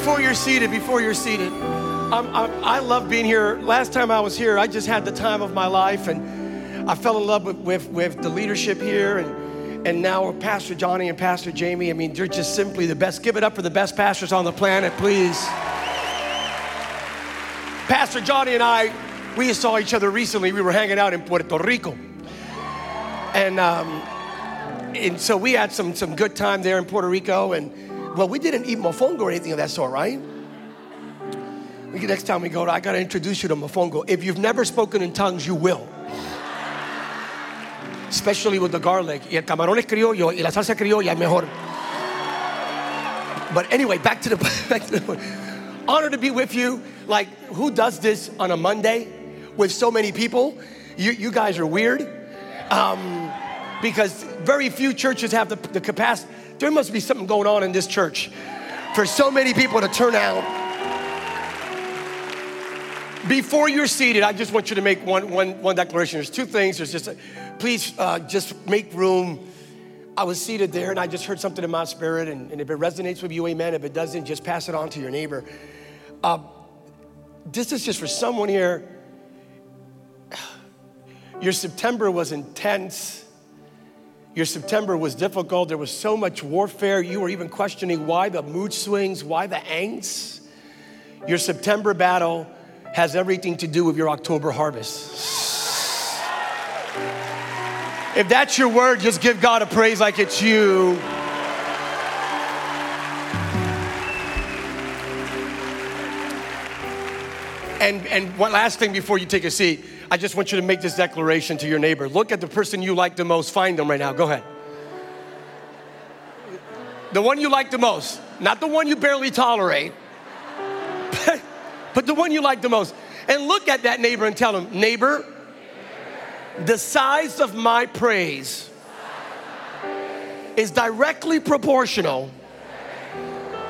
before you're seated, before you're seated, I'm, I'm, i love being here. Last time I was here, I just had the time of my life, and I fell in love with, with, with the leadership here, and, and now Pastor Johnny and Pastor Jamie. I mean, they're just simply the best. Give it up for the best pastors on the planet, please. Pastor Johnny and I, we saw each other recently. We were hanging out in Puerto Rico, and um, and so we had some some good time there in Puerto Rico, and well, we didn't eat mofongo or anything of that sort, right? Next time we go, I got to introduce you to mofongo. If you've never spoken in tongues, you will. Especially with the garlic. Y el camarón es criollo y la salsa criolla es mejor. But anyway, back to the back to the honor to be with you. Like, who does this on a Monday with so many people? You, you guys are weird. Um, because very few churches have the, the capacity there must be something going on in this church for so many people to turn out. Before you're seated, I just want you to make one, one, one declaration. There's two things. There's just, a, please uh, just make room. I was seated there and I just heard something in my spirit. And, and if it resonates with you, amen. If it doesn't, just pass it on to your neighbor. Uh, this is just for someone here. Your September was intense. Your September was difficult. There was so much warfare. You were even questioning why the mood swings, why the angst. Your September battle has everything to do with your October harvest. If that's your word, just give God a praise like it's you. And, and one last thing before you take a seat. I just want you to make this declaration to your neighbor. Look at the person you like the most, find them right now. Go ahead. The one you like the most, not the one you barely tolerate, but the one you like the most. And look at that neighbor and tell him, neighbor, the size of my praise is directly proportional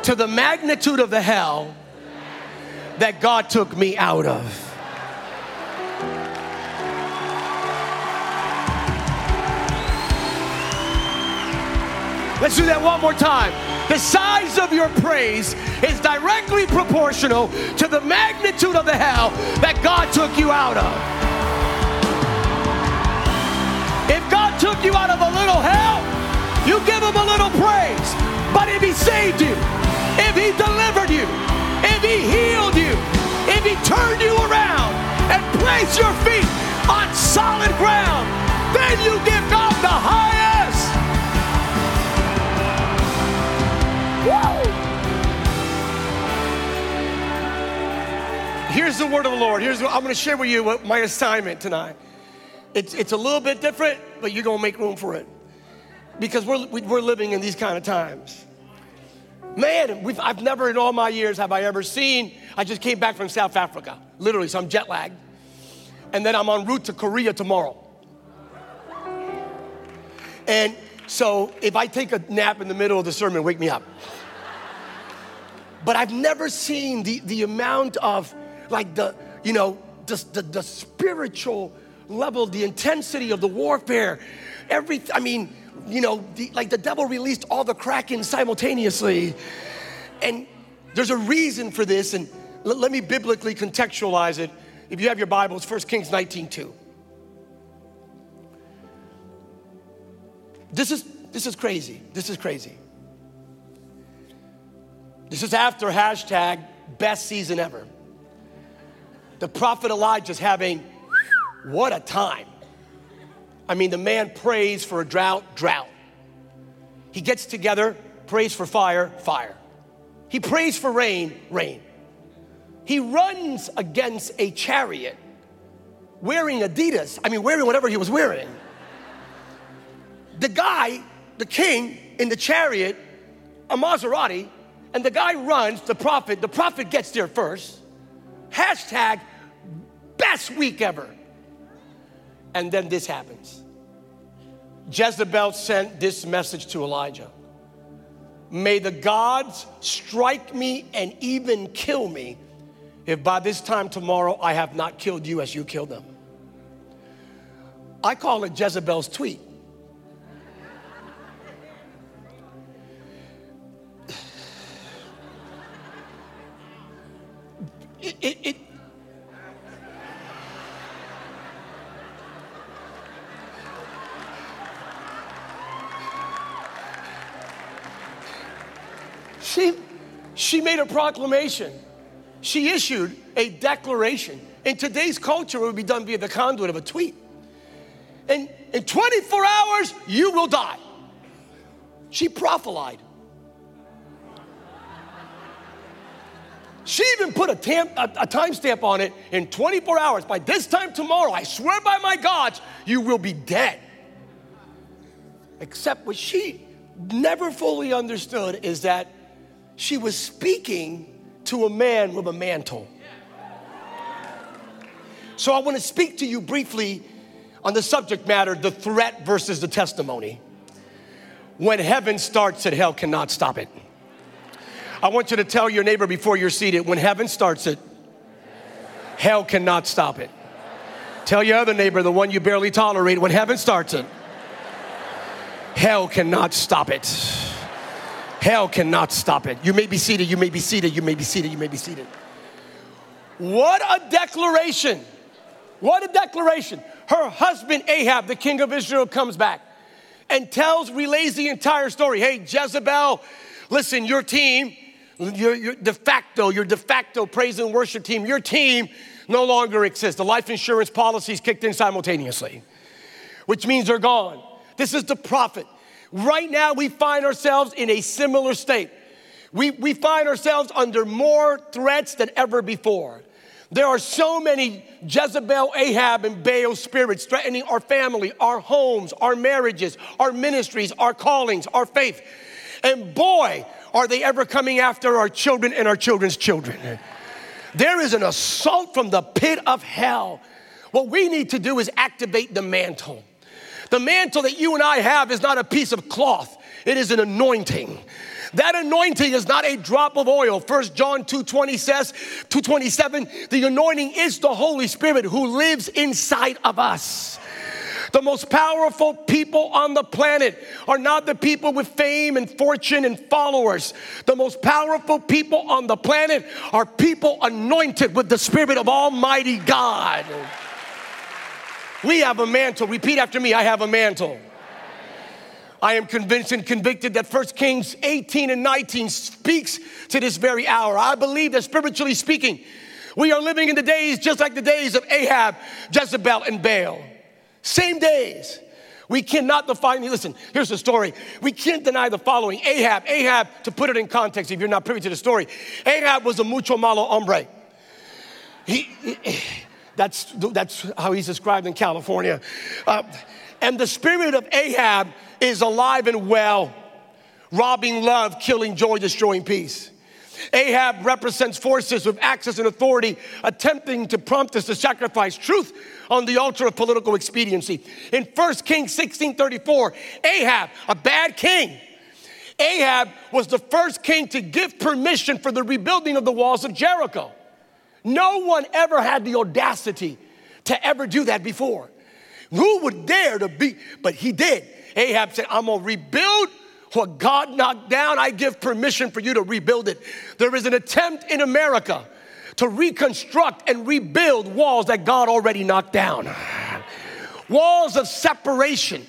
to the magnitude of the hell that God took me out of. Let's do that one more time. The size of your praise is directly proportional to the magnitude of the hell that God took you out of. If God took you out of a little hell, you give him a little praise. But if he saved you, if he delivered you, if he healed you, if he turned you around and placed your feet on solid ground, then you give God the highest. Here's the word of the Lord. Here's what I'm going to share with you what my assignment tonight. It's, it's a little bit different, but you're going to make room for it because we're, we're living in these kind of times. Man, I've never in all my years have I ever seen. I just came back from South Africa, literally, so I'm jet lagged. And then I'm en route to Korea tomorrow. And so if I take a nap in the middle of the sermon, wake me up. But I've never seen the, the amount of like the, you know, the, the, the spiritual level, the intensity of the warfare. Every, I mean, you know, the, like the devil released all the kraken simultaneously. And there's a reason for this, and l- let me biblically contextualize it. If you have your Bibles, 1 Kings 19 2. This is, this is crazy. This is crazy. This is after hashtag best season ever the prophet Elijah's having what a time. I mean, the man prays for a drought, drought. He gets together, prays for fire, fire. He prays for rain, rain. He runs against a chariot wearing Adidas. I mean, wearing whatever he was wearing. The guy, the king in the chariot, a Maserati, and the guy runs, the prophet, the prophet gets there first. Hashtag best week ever. And then this happens. Jezebel sent this message to Elijah May the gods strike me and even kill me if by this time tomorrow I have not killed you as you killed them. I call it Jezebel's tweet. it, it, it she, she made a proclamation. She issued a declaration. In today's culture, it would be done via the conduit of a tweet. And in 24 hours, you will die. She prophesied. She even put a, tam- a, a timestamp on it in 24 hours. By this time tomorrow, I swear by my gods, you will be dead. Except what she never fully understood is that she was speaking to a man with a mantle. So I want to speak to you briefly on the subject matter the threat versus the testimony. When heaven starts it, hell cannot stop it. I want you to tell your neighbor before you're seated when heaven starts it, hell cannot stop it. Tell your other neighbor, the one you barely tolerate, when heaven starts it, hell cannot stop it. Hell cannot stop it. You may be seated, you may be seated, you may be seated, you may be seated. What a declaration! What a declaration. Her husband Ahab, the king of Israel, comes back and tells, relays the entire story. Hey, Jezebel, listen, your team, your, your de facto, your de facto praise and worship team, your team no longer exists. The life insurance policies kicked in simultaneously, which means they're gone. This is the prophet. Right now, we find ourselves in a similar state. We, we find ourselves under more threats than ever before. There are so many Jezebel, Ahab, and Baal spirits threatening our family, our homes, our marriages, our ministries, our callings, our faith. And boy, are they ever coming after our children and our children's children. There is an assault from the pit of hell. What we need to do is activate the mantle. The mantle that you and I have is not a piece of cloth, it is an anointing. That anointing is not a drop of oil. First John 2:20 says, 227, the anointing is the Holy Spirit who lives inside of us. The most powerful people on the planet are not the people with fame and fortune and followers. The most powerful people on the planet are people anointed with the Spirit of Almighty God. We have a mantle. Repeat after me I have a mantle. I am convinced and convicted that 1 Kings 18 and 19 speaks to this very hour. I believe that spiritually speaking, we are living in the days just like the days of Ahab, Jezebel, and Baal. Same days. We cannot define, listen, here's the story. We can't deny the following. Ahab, Ahab, to put it in context, if you're not privy to the story, Ahab was a mucho malo hombre. He, he that's, that's how he's described in California. Uh, and the spirit of Ahab is alive and well, robbing love, killing joy, destroying peace. Ahab represents forces with access and authority attempting to prompt us to sacrifice truth on the altar of political expediency. In 1 Kings 16 34, Ahab, a bad king, Ahab was the first king to give permission for the rebuilding of the walls of Jericho. No one ever had the audacity to ever do that before. Who would dare to be? But he did. Ahab said, I'm gonna rebuild what God knocked down. I give permission for you to rebuild it. There is an attempt in America to reconstruct and rebuild walls that God already knocked down. Walls of separation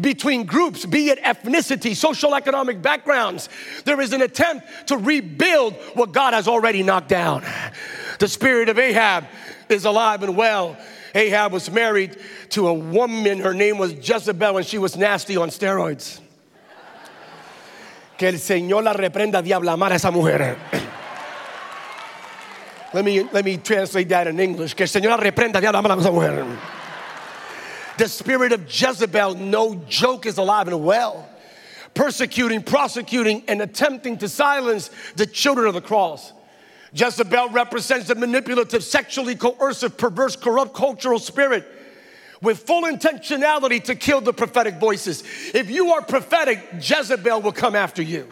between groups, be it ethnicity, social economic backgrounds. There is an attempt to rebuild what God has already knocked down. The spirit of Ahab is alive and well. Ahab was married to a woman, her name was Jezebel, and she was nasty on steroids. Que el Señor la reprenda, diabla, amar a esa mujer. Let me, let me translate that in English. Que el Señor la reprenda, diabla, amar a esa mujer. The spirit of Jezebel, no joke, is alive and well, persecuting, prosecuting, and attempting to silence the children of the cross. Jezebel represents the manipulative, sexually coercive, perverse, corrupt cultural spirit with full intentionality to kill the prophetic voices. If you are prophetic, Jezebel will come after you.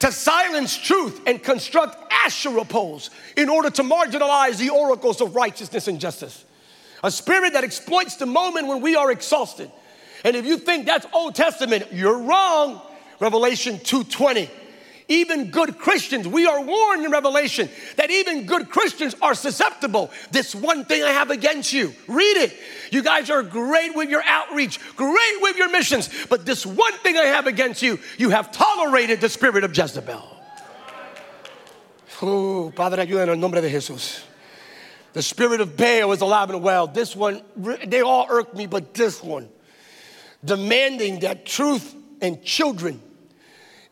To silence truth and construct Asherah poles in order to marginalize the oracles of righteousness and justice. A spirit that exploits the moment when we are exhausted. And if you think that's Old Testament, you're wrong. Revelation 2:20 even good Christians, we are warned in Revelation that even good Christians are susceptible. This one thing I have against you. Read it. You guys are great with your outreach, great with your missions, but this one thing I have against you, you have tolerated the spirit of Jezebel. Oh, Padre, ayuda en el nombre de Jesús. The spirit of Baal is alive and well. This one, they all irked me, but this one, demanding that truth and children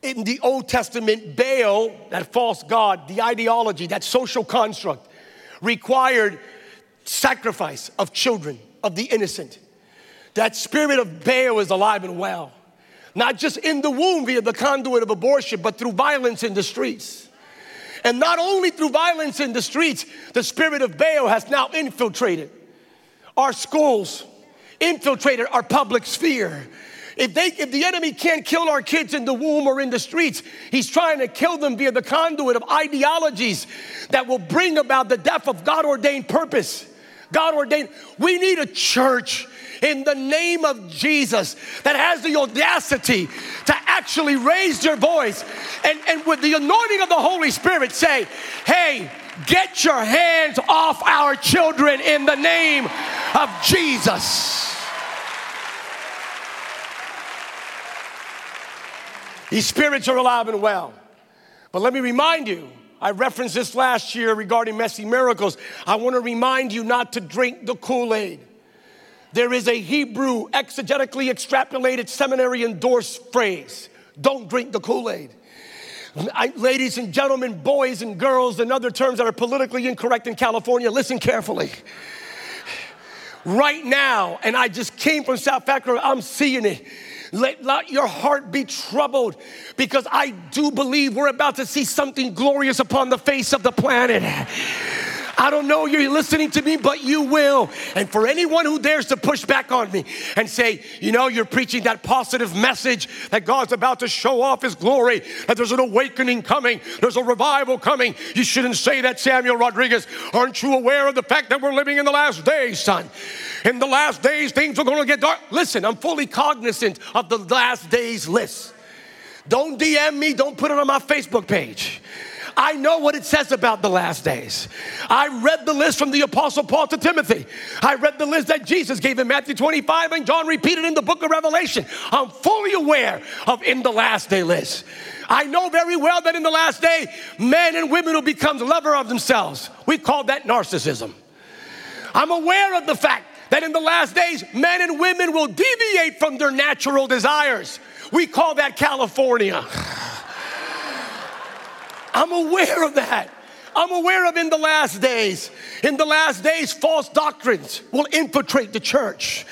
in the Old Testament, Baal, that false god, the ideology, that social construct, required sacrifice of children, of the innocent. That spirit of Baal is alive and well, not just in the womb via the conduit of abortion, but through violence in the streets. And not only through violence in the streets, the spirit of Baal has now infiltrated our schools, infiltrated our public sphere, if, they, if the enemy can't kill our kids in the womb or in the streets, he's trying to kill them via the conduit of ideologies that will bring about the death of God ordained purpose. God ordained. We need a church in the name of Jesus that has the audacity to actually raise your voice and, and with the anointing of the Holy Spirit say, hey, get your hands off our children in the name of Jesus. These spirits are alive and well. But let me remind you, I referenced this last year regarding messy miracles. I want to remind you not to drink the Kool Aid. There is a Hebrew exegetically extrapolated seminary endorsed phrase don't drink the Kool Aid. ladies and gentlemen, boys and girls, and other terms that are politically incorrect in California, listen carefully. Right now, and I just came from South Africa, I'm seeing it let, let your heart be troubled because I do believe we're about to see something glorious upon the face of the planet. I don't know you're listening to me, but you will. And for anyone who dares to push back on me and say, you know, you're preaching that positive message that God's about to show off his glory, that there's an awakening coming, there's a revival coming. You shouldn't say that, Samuel Rodriguez. Aren't you aware of the fact that we're living in the last days, son? In the last days, things are going to get dark. Listen, I'm fully cognizant of the last days list. Don't DM me, don't put it on my Facebook page. I know what it says about the last days. I read the list from the Apostle Paul to Timothy. I read the list that Jesus gave in Matthew 25 and John repeated in the book of Revelation. I'm fully aware of in the last day list. I know very well that in the last day, men and women will become lover of themselves. We call that narcissism. I'm aware of the fact that in the last days, men and women will deviate from their natural desires. We call that California. I'm aware of that. I'm aware of in the last days. In the last days, false doctrines will infiltrate the church.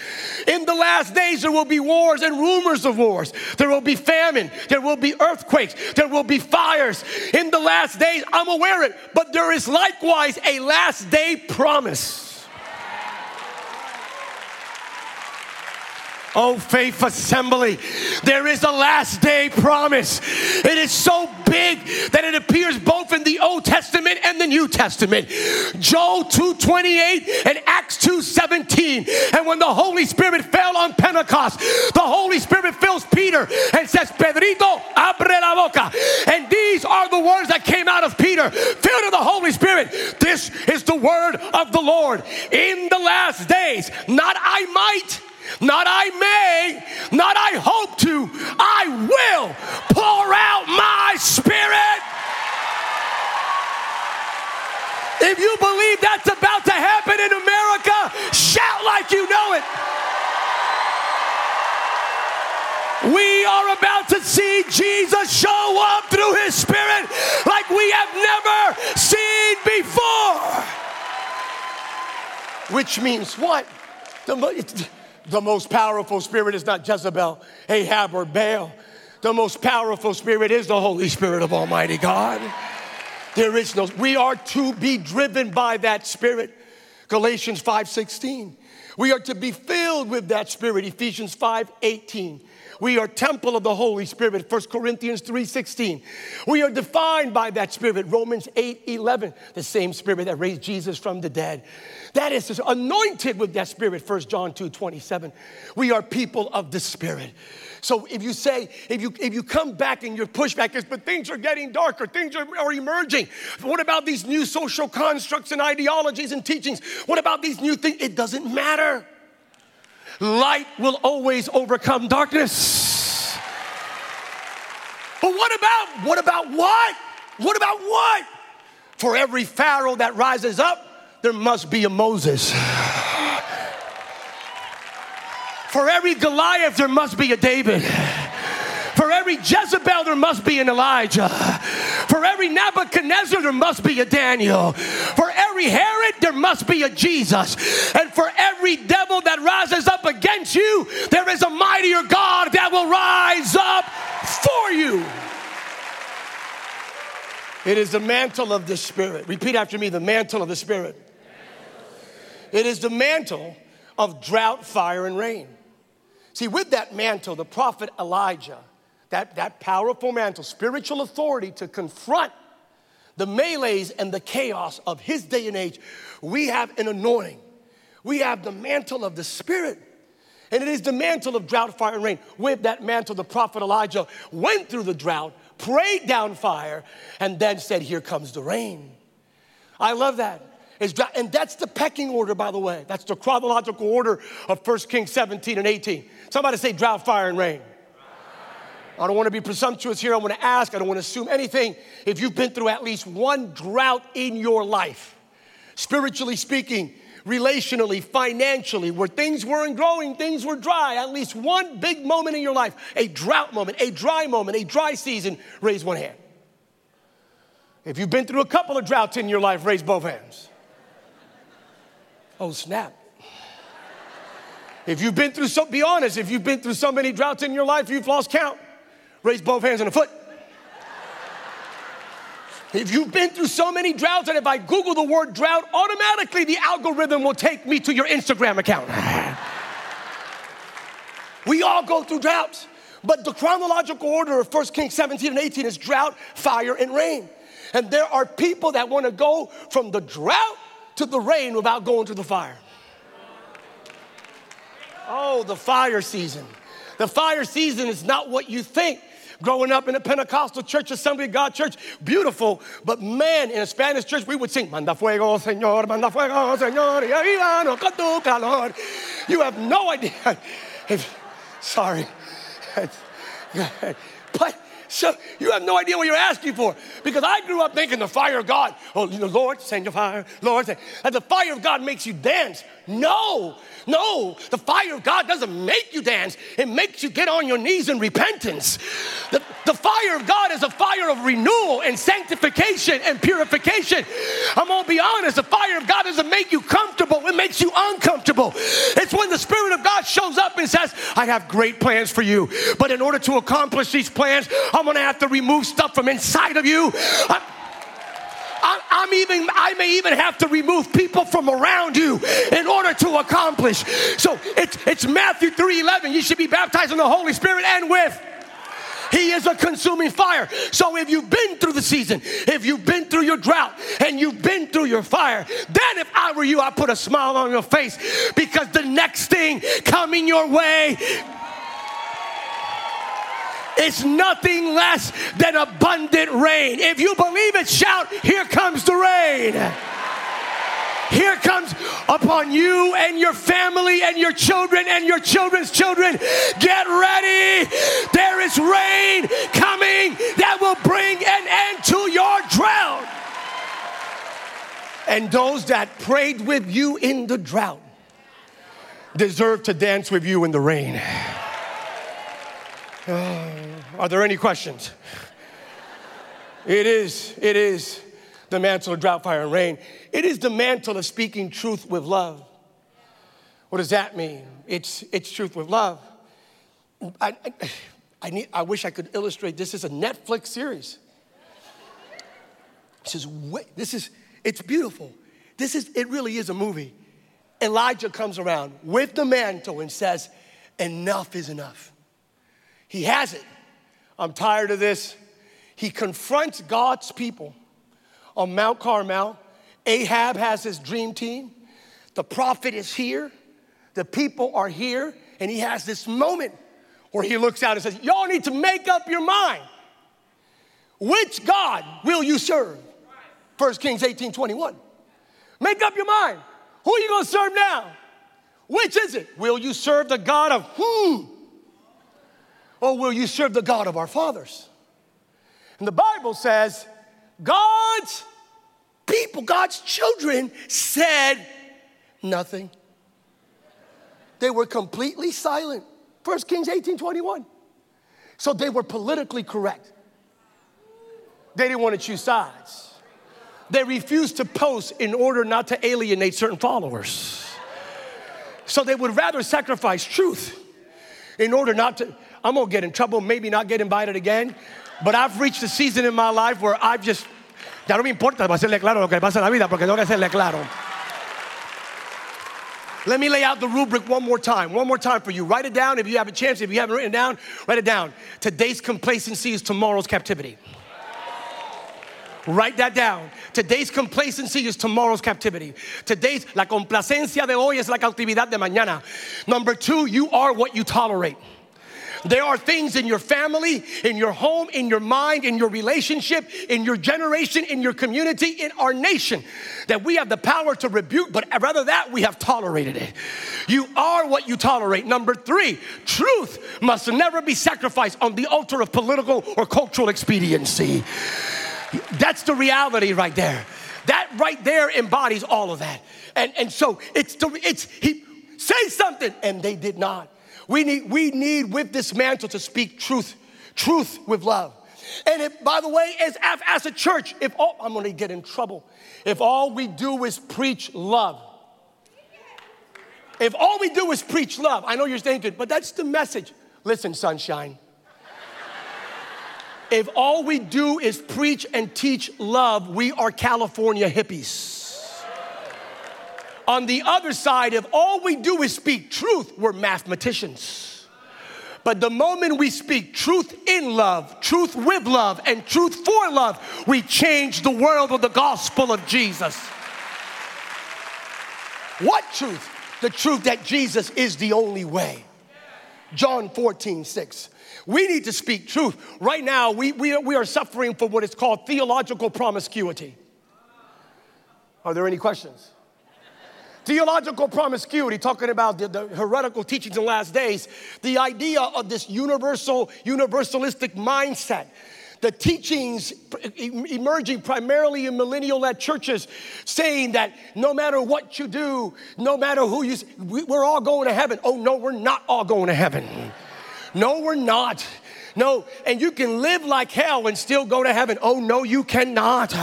In the last days, there will be wars and rumors of wars. There will be famine. There will be earthquakes. There will be fires. In the last days, I'm aware of it. But there is likewise a last day promise. Oh, Faith Assembly, there is a last day promise. It is so big that it appears both in the Old Testament and the New Testament. Joel 2:28 and Acts 2:17. And when the Holy Spirit fell on Pentecost, the Holy Spirit fills Peter and says, "Pedrito, abre la boca." And these are the words that came out of Peter, filled with the Holy Spirit. This is the word of the Lord in the last days. Not I might not I may, not I hope to, I will pour out my spirit. If you believe that's about to happen in America, shout like you know it. We are about to see Jesus show up through his spirit like we have never seen before. Which means what? The, the most powerful spirit is not Jezebel, Ahab, or Baal. The most powerful spirit is the Holy Spirit of Almighty God. There is no, we are to be driven by that spirit. Galatians 5:16. We are to be filled with that spirit, Ephesians 5:18. We are temple of the Holy Spirit, 1 Corinthians 3:16. We are defined by that spirit, Romans 8:11, the same spirit that raised Jesus from the dead. That is anointed with that spirit, 1 John 2:27. We are people of the spirit. So if you say, if you if you come back and your pushback is, but things are getting darker, things are, are emerging. What about these new social constructs and ideologies and teachings? What about these new things? It doesn't matter. Light will always overcome darkness. But what about, what about what? What about what? For every Pharaoh that rises up, there must be a Moses. For every Goliath, there must be a David. For every Jezebel, there must be an Elijah. For every Nebuchadnezzar, there must be a Daniel. For every Herod, there must be a Jesus. And for every devil that rises up against you, there is a mightier God that will rise up for you. It is the mantle of the Spirit. Repeat after me the mantle of the Spirit. It is the mantle of drought, fire, and rain. See, with that mantle, the prophet Elijah that, that powerful mantle, spiritual authority to confront the melees and the chaos of his day and age, we have an anointing. We have the mantle of the Spirit. And it is the mantle of drought, fire, and rain. With that mantle, the prophet Elijah went through the drought, prayed down fire, and then said, Here comes the rain. I love that. And that's the pecking order, by the way. That's the chronological order of 1 Kings 17 and 18. Somebody say drought, fire, and rain. I don't want to be presumptuous here. I want to ask. I don't want to assume anything. If you've been through at least one drought in your life, spiritually speaking, relationally, financially, where things weren't growing, things were dry, at least one big moment in your life, a drought moment, a dry moment, a dry season, raise one hand. If you've been through a couple of droughts in your life, raise both hands. Oh, snap. If you've been through so, be honest, if you've been through so many droughts in your life, you've lost count. Raise both hands and a foot. If you've been through so many droughts, and if I Google the word drought, automatically the algorithm will take me to your Instagram account. we all go through droughts. But the chronological order of 1 Kings 17 and 18 is drought, fire, and rain. And there are people that want to go from the drought to the rain without going to the fire. Oh, the fire season. The fire season is not what you think growing up in a Pentecostal church, Assembly of God church, beautiful. But man, in a Spanish church, we would sing, Manda fuego, Señor, manda fuego, Señor, y con tu calor. You have no idea. If, sorry. But so you have no idea what you're asking for. Because I grew up thinking the fire of God, oh, you know, Lord, send your fire, Lord, send. and the fire of God makes you dance. No, no, the fire of God doesn't make you dance, it makes you get on your knees in repentance. The, the fire of God is a fire of renewal and sanctification and purification. I'm gonna be honest, the fire of God doesn't make you comfortable, it makes you uncomfortable. It's when the Spirit of God shows up and says, I have great plans for you, but in order to accomplish these plans, I'm gonna have to remove stuff from inside of you. I'm, I'm even, I may even have to remove people from around you in order to accomplish. So it's, it's Matthew 3:11. You should be baptized in the Holy Spirit and with. He is a consuming fire. So if you've been through the season, if you've been through your drought, and you've been through your fire, then if I were you, I'd put a smile on your face because the next thing coming your way it's nothing less than abundant rain. If you believe it, shout, Here comes the rain. Here comes upon you and your family and your children and your children's children. Get ready. There is rain coming that will bring an end to your drought. And those that prayed with you in the drought deserve to dance with you in the rain. Are there any questions? It is, it is the mantle of drought, fire, and rain. It is the mantle of speaking truth with love. What does that mean? It's, it's truth with love. I, I, I, need, I wish I could illustrate this is a Netflix series. This is, this is, it's beautiful. This is, it really is a movie. Elijah comes around with the mantle and says, Enough is enough. He has it. I'm tired of this. He confronts God's people on Mount Carmel. Ahab has his dream team. The prophet is here. The people are here. And he has this moment where he looks out and says, Y'all need to make up your mind. Which God will you serve? 1 Kings 18 21. Make up your mind. Who are you going to serve now? Which is it? Will you serve the God of whom? Or will you serve the God of our fathers? And the Bible says, God's people, God's children said nothing. They were completely silent. 1 Kings 18 21. So they were politically correct. They didn't want to choose sides. They refused to post in order not to alienate certain followers. So they would rather sacrifice truth in order not to. I'm gonna get in trouble, maybe not get invited again, but I've reached a season in my life where I've just. Ya no me importa hacerle claro lo que pasa en la vida porque tengo que hacerle claro. Let me lay out the rubric one more time. One more time for you. Write it down if you have a chance. If you haven't written it down, write it down. Today's complacency is tomorrow's captivity. Write that down. Today's complacency is tomorrow's captivity. Today's, la complacencia de hoy es la cautividad de mañana. Number two, you are what you tolerate. There are things in your family, in your home, in your mind, in your relationship, in your generation, in your community, in our nation that we have the power to rebuke, but rather that we have tolerated it. You are what you tolerate. Number three, truth must never be sacrificed on the altar of political or cultural expediency. That's the reality right there. That right there embodies all of that. And, and so it's, the, it's he say something, and they did not. We need, we need with this mantle to speak truth, truth with love. And if, by the way, as, as a church, if all, I'm gonna get in trouble, if all we do is preach love, if all we do is preach love, I know you're thinking, but that's the message. Listen, sunshine. if all we do is preach and teach love, we are California hippies. On the other side, if all we do is speak truth, we're mathematicians. But the moment we speak truth in love, truth with love, and truth for love, we change the world with the gospel of Jesus. What truth? The truth that Jesus is the only way. John 14, 6. We need to speak truth. Right now, we, we, we are suffering from what is called theological promiscuity. Are there any questions? Theological promiscuity, talking about the, the, heretical teachings in the last days, the idea of this universal, universalistic mindset. The teachings emerging primarily in millennial led churches saying that no matter what you do, no matter who you, we're all going to heaven. Oh, no, we're not all going to heaven. No, we're not. No, and you can live like hell and still go to heaven. Oh, no, you cannot.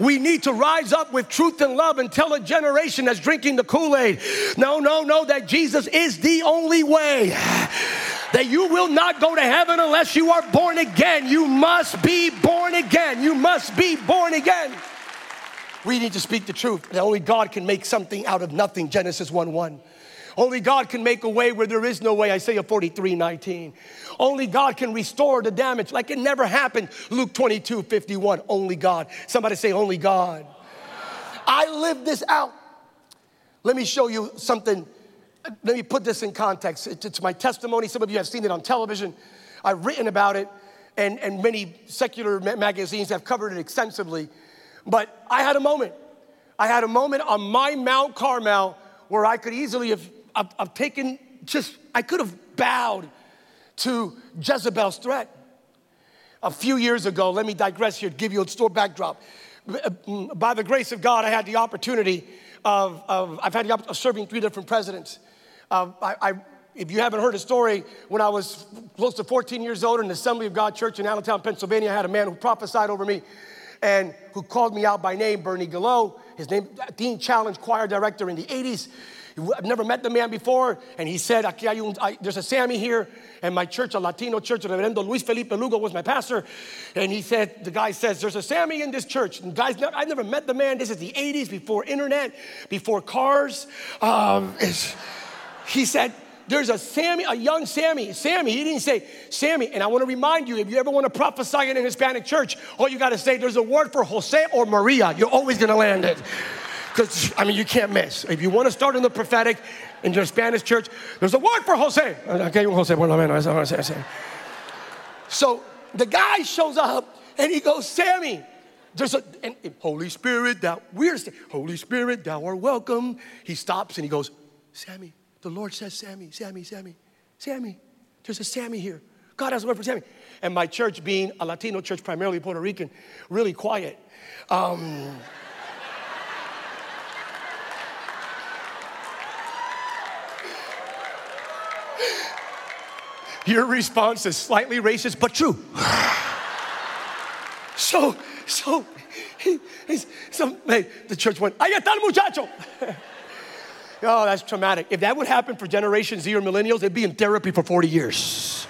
We need to rise up with truth and love and tell a generation that's drinking the Kool Aid no, no, no, that Jesus is the only way. That you will not go to heaven unless you are born again. You must be born again. You must be born again. We need to speak the truth. That only God can make something out of nothing. Genesis 1 1. Only God can make a way where there is no way, Isaiah 43 19. Only God can restore the damage like it never happened, Luke 22 51. Only God. Somebody say, Only God. I live this out. Let me show you something. Let me put this in context. It's my testimony. Some of you have seen it on television. I've written about it, and, and many secular magazines have covered it extensively. But I had a moment. I had a moment on my Mount Carmel where I could easily have I've, I've taken just, I could have bowed to Jezebel's threat. A few years ago, let me digress here, give you a store backdrop. By the grace of God, I had the opportunity of, of I've had the opportunity of serving three different presidents. Uh, I, I, if you haven't heard a story, when I was close to 14 years old in the Assembly of God Church in Allentown, Pennsylvania, I had a man who prophesied over me and who called me out by name, Bernie Gallo. His name, Teen Challenge Choir Director in the 80s. I've never met the man before, and he said, Aquí hay un, I, there's a Sammy here, and my church, a Latino church, Reverendo Luis Felipe Lugo was my pastor, and he said, the guy says, there's a Sammy in this church. And guys, I've never met the man. This is the 80s, before internet, before cars. Um, he said, there's a Sammy, a young Sammy. Sammy, he didn't say Sammy. And I want to remind you, if you ever want to prophesy in a Hispanic church, all you got to say, there's a word for Jose or Maria. You're always going to land it. Because, I mean, you can't miss. If you want to start in the prophetic in your Spanish church, there's a word for Jose. Okay, Jose, bueno, bueno, So the guy shows up and he goes, Sammy, there's a, and, and Holy Spirit, thou, we're, Holy Spirit, thou art welcome. He stops and he goes, Sammy, the Lord says, Sammy, Sammy, Sammy, Sammy. There's a Sammy here. God has a word for Sammy. And my church, being a Latino church, primarily Puerto Rican, really quiet. Um, Your response is slightly racist, but true. so, so, he, he's, so hey, the church went, ahí está muchacho. oh, that's traumatic. If that would happen for Generation Z or millennials, they'd be in therapy for 40 years.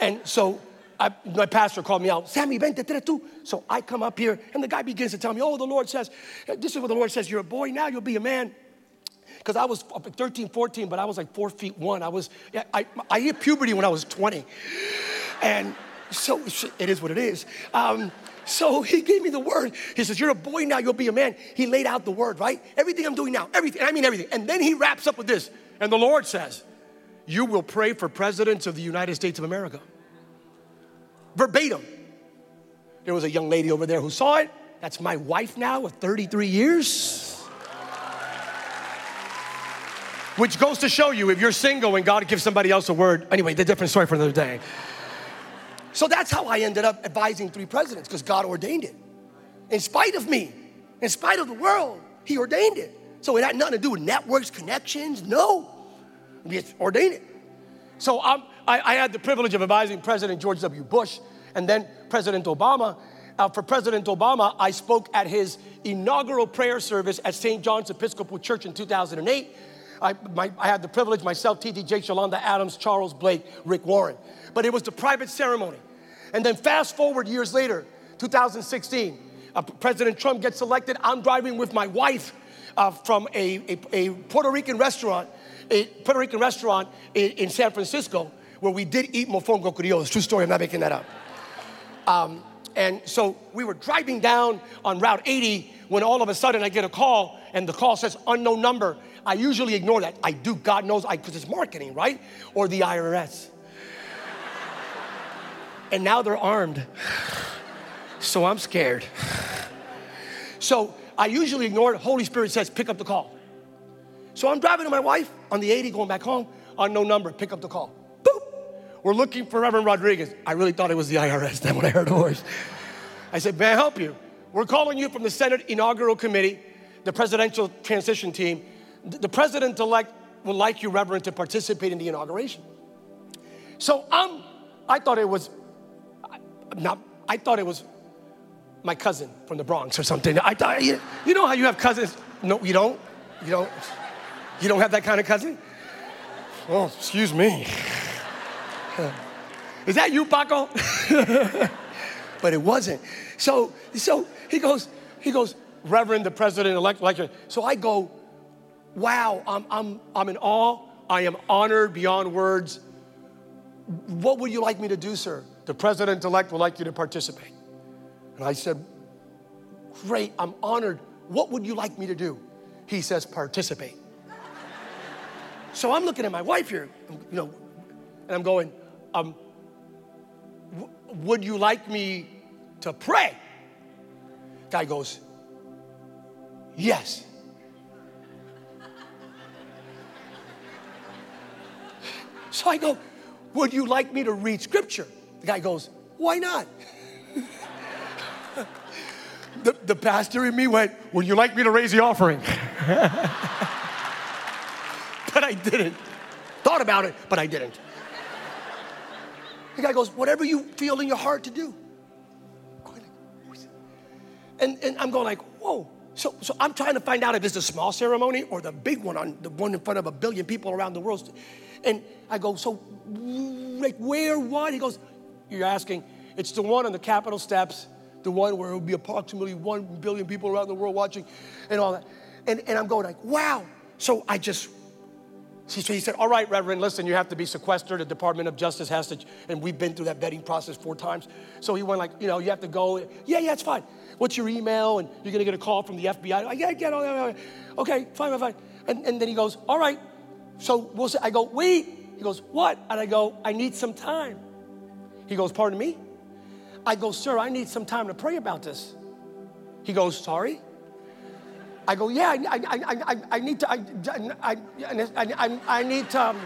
And so I, my pastor called me out, Sammy, vente, tú. So I come up here, and the guy begins to tell me, oh, the Lord says, this is what the Lord says, you're a boy now, you'll be a man because I was 13, 14, but I was like four feet one. I was, I, I hit puberty when I was 20. And so it is what it is. Um, so he gave me the word. He says, You're a boy now, you'll be a man. He laid out the word, right? Everything I'm doing now, everything, I mean everything. And then he wraps up with this. And the Lord says, You will pray for presidents of the United States of America. Verbatim. There was a young lady over there who saw it. That's my wife now with 33 years. Which goes to show you if you're single and God gives somebody else a word. Anyway, the different story for another day. So that's how I ended up advising three presidents because God ordained it. In spite of me, in spite of the world, He ordained it. So it had nothing to do with networks, connections. No, He ordained it. So I, I had the privilege of advising President George W. Bush and then President Obama. Uh, for President Obama, I spoke at his inaugural prayer service at St. John's Episcopal Church in 2008 I, my, I had the privilege myself, TDJ, Yolanda Adams, Charles Blake, Rick Warren. But it was the private ceremony. And then fast forward years later, 2016, uh, President Trump gets elected. I'm driving with my wife uh, from a, a, a, Puerto Rican restaurant, a Puerto Rican restaurant in, in San Francisco, where we did eat mofongo criollo. It's true story, I'm not making that up. Um, and so we were driving down on Route 80 when all of a sudden I get a call, and the call says unknown number. I usually ignore that. I do, God knows, because it's marketing, right? Or the IRS. and now they're armed. So I'm scared. So I usually ignore it. Holy Spirit says, pick up the call. So I'm driving to my wife on the 80 going back home, unknown number, pick up the call. Boop. We're looking for Reverend Rodriguez. I really thought it was the IRS then when I heard the voice. I said, May I help you? We're calling you from the Senate Inaugural Committee, the presidential transition team the president elect would like you, Reverend, to participate in the inauguration. So um, I thought it was not, I thought it was my cousin from the Bronx or something. I thought, you, know how you have cousins? No, you don't? You don't? You don't have that kind of cousin? Oh, excuse me. Is that you, Paco? but it wasn't. So, so he goes, he goes, Reverend, the president elect, so I go, wow, I'm, I'm, I'm in awe. I am honored beyond words. What would you like me to do, sir? The president elect would like you to participate. And I said, Great, I'm honored. What would you like me to do? He says, Participate. so I'm looking at my wife here, you know, and I'm going, um, w- Would you like me to pray? Guy goes, Yes. So I go, Would you like me to read scripture? The guy goes, Why not? the, the pastor in me went, Would you like me to raise the offering? but I didn't. Thought about it, but I didn't. The guy goes, Whatever you feel in your heart to do. And, and I'm going like, whoa. So, so I'm trying to find out if it's a small ceremony or the big one on the one in front of a billion people around the world. And I go, so like where, what? He goes, you're asking, it's the one on the Capitol steps, the one where it will be approximately one billion people around the world watching and all that. And, and I'm going like, wow. So I just so he said, All right, Reverend, listen, you have to be sequestered. The Department of Justice has to, and we've been through that vetting process four times. So he went like, You know, you have to go. Yeah, yeah, it's fine. What's your email? And you're to get a call from the FBI. I yeah, get all that. Okay, fine, fine, fine. And, and then he goes, All right. So we'll say, I go, Wait. He goes, What? And I go, I need some time. He goes, Pardon me? I go, Sir, I need some time to pray about this. He goes, Sorry? I go, yeah, I, I, I, I need to, I, I, I, I need to, um,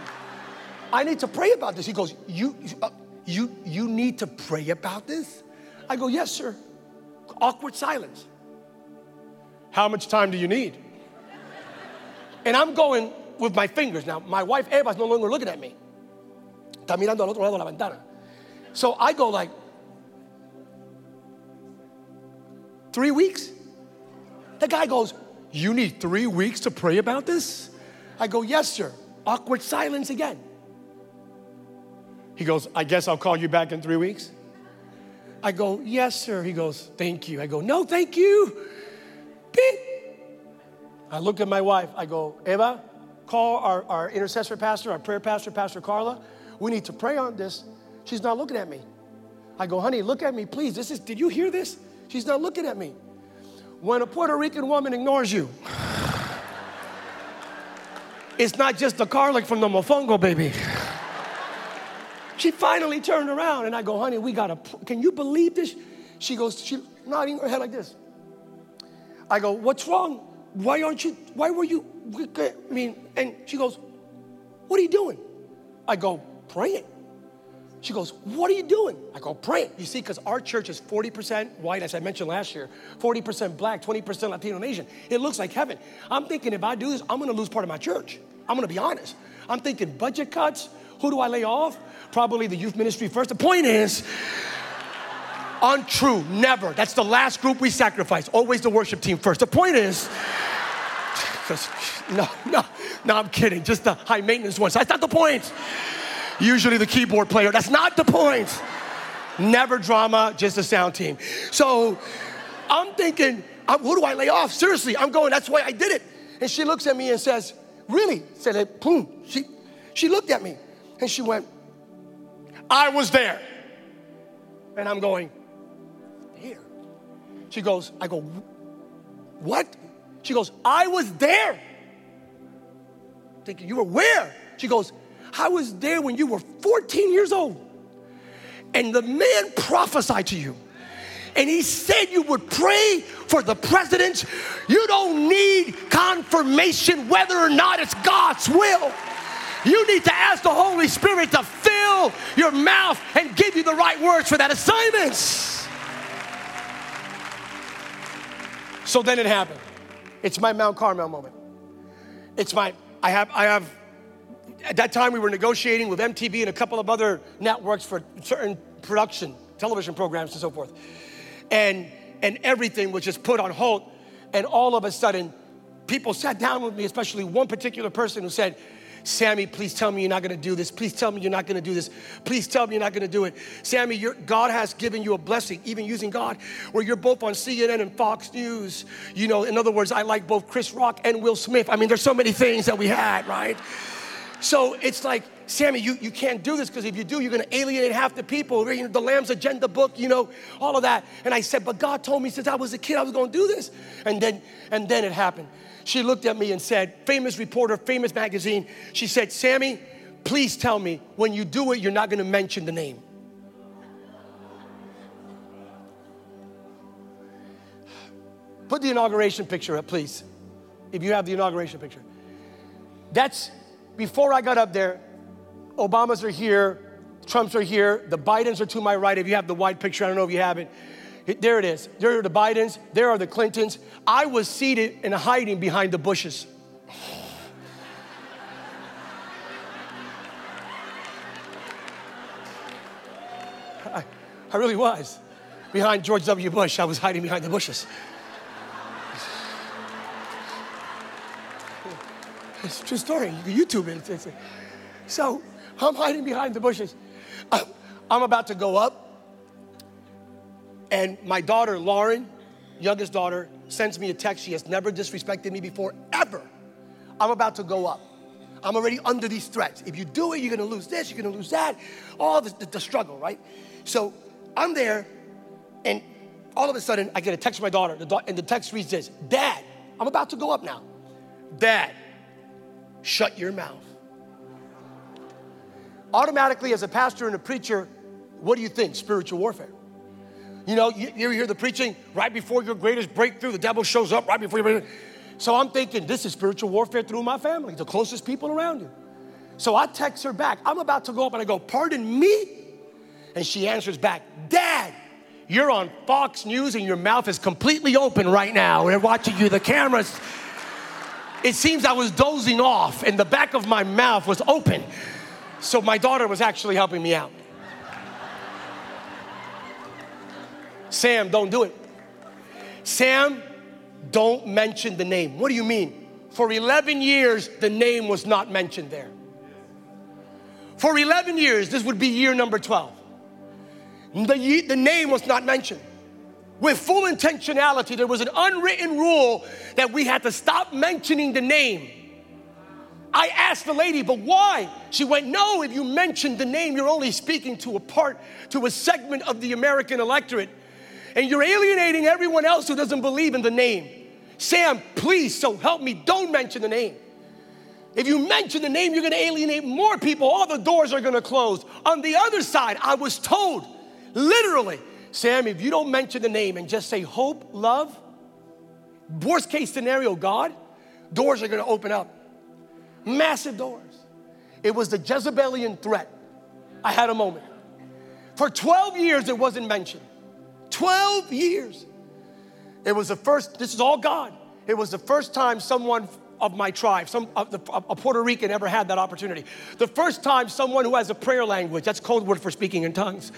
I need to pray about this. He goes, you, uh, you, you need to pray about this? I go, yes, sir. Awkward silence. How much time do you need? And I'm going with my fingers. Now, my wife Eva's no longer looking at me. Está mirando al otro lado de la ventana. So I go like, three weeks? The guy goes, you need three weeks to pray about this? I go, Yes, sir. Awkward silence again. He goes, I guess I'll call you back in three weeks. I go, Yes, sir. He goes, Thank you. I go, No, thank you. Beep. I look at my wife. I go, Eva, call our, our intercessor pastor, our prayer pastor, Pastor Carla. We need to pray on this. She's not looking at me. I go, honey, look at me, please. This is, did you hear this? She's not looking at me when a Puerto Rican woman ignores you, it's not just the garlic from the mofongo, baby. She finally turned around and I go, honey, we gotta, can you believe this? She goes, she nodding her head like this. I go, what's wrong? Why aren't you, why were you, I mean, and she goes, what are you doing? I go, praying. She goes, What are you doing? I go, Praying. You see, because our church is 40% white, as I mentioned last year, 40% black, 20% Latino and Asian. It looks like heaven. I'm thinking if I do this, I'm gonna lose part of my church. I'm gonna be honest. I'm thinking budget cuts. Who do I lay off? Probably the youth ministry first. The point is, untrue, never. That's the last group we sacrifice. Always the worship team first. The point is, no, no, no, I'm kidding. Just the high maintenance ones. That's not the point usually the keyboard player. That's not the point. Never drama, just a sound team. So I'm thinking, who do I lay off? Seriously, I'm going, that's why I did it. And she looks at me and says, Really? Said it, boom. She, she looked at me and she went, I was there. And I'm going, There. She goes, I go, What? She goes, I was there. Thinking, You were where? She goes, I was there when you were 14 years old. And the man prophesied to you. And he said you would pray for the president. You don't need confirmation whether or not it's God's will. You need to ask the Holy Spirit to fill your mouth and give you the right words for that assignment. So then it happened. It's my Mount Carmel moment. It's my, I have, I have at that time we were negotiating with MTV and a couple of other networks for certain production, television programs and so forth. And, and everything was just put on hold. And all of a sudden, people sat down with me, especially one particular person who said, Sammy, please tell me you're not gonna do this. Please tell me you're not gonna do this. Please tell me you're not gonna do it. Sammy, God has given you a blessing, even using God, where you're both on CNN and Fox News. You know, in other words, I like both Chris Rock and Will Smith. I mean, there's so many things that we had, right? So it's like, Sammy, you, you can't do this because if you do, you're going to alienate half the people. You know, the Lamb's Agenda book, you know, all of that. And I said, but God told me since I was a kid I was going to do this. And then, and then it happened. She looked at me and said, famous reporter, famous magazine. She said, Sammy, please tell me when you do it, you're not to mention the name. Put the inauguration picture up, please. If you have the inauguration picture. That's before I got up there, Obamas are here, Trumps are here, the Bidens are to my right. If you have the white picture, I don't know if you have it. There it is. There are the Bidens, there are the Clintons. I was seated and hiding behind the bushes. I, I really was. Behind George W. Bush, I was hiding behind the bushes. It's a true story. You can YouTube it. It's, it's, so I'm hiding behind the bushes. Uh, I'm about to go up. And my daughter, Lauren, youngest daughter, sends me a text. She has never disrespected me before, ever. I'm about to go up. I'm already under these threats. If you do it, you're gonna lose this, you're gonna lose that, all the, the, the struggle, right? So I'm there, and all of a sudden, I get a text from my daughter, and the text reads this Dad, I'm about to go up now. Dad, shut your mouth. Automatically, as a pastor and a preacher, what do you think? Spiritual warfare. You know, you, you hear the preaching right before your greatest breakthrough, the devil shows up right before you. So I'm thinking, this is spiritual warfare through my family, the closest people around you. So I text her back. I'm about to go up and I go, Pardon me? And she answers back, Dad, you're on Fox News and your mouth is completely open right now. We're watching you, the cameras. It seems I was dozing off and the back of my mouth was open. So my daughter was actually helping me out. Sam, don't do it. Sam, don't mention the name. What do you mean? For 11 years, the name was not mentioned there. For 11 years, this would be year number 12. The, the name was not mentioned. With full intentionality, there was an unwritten rule that we had to stop mentioning the name. I asked the lady, but why? She went, No, if you mention the name, you're only speaking to a part, to a segment of the American electorate and you're alienating everyone else who doesn't believe in the name. Sam, please, so help me, don't mention the name. If you mention the name, you're gonna alienate more people. All the doors are gonna close. On the other side, I was told, literally, Sam, if you don't mention the name and just say hope, love, worst case scenario, God, doors are gonna open up. Massive doors. It was the Jezebelian threat. I had a moment. For 12 years, it wasn't mentioned. 12 years. It was the first, this is all God. It was the first time someone of my tribe, some a Puerto Rican ever had that opportunity. The first time someone who has a prayer language, that's code word for speaking in tongues.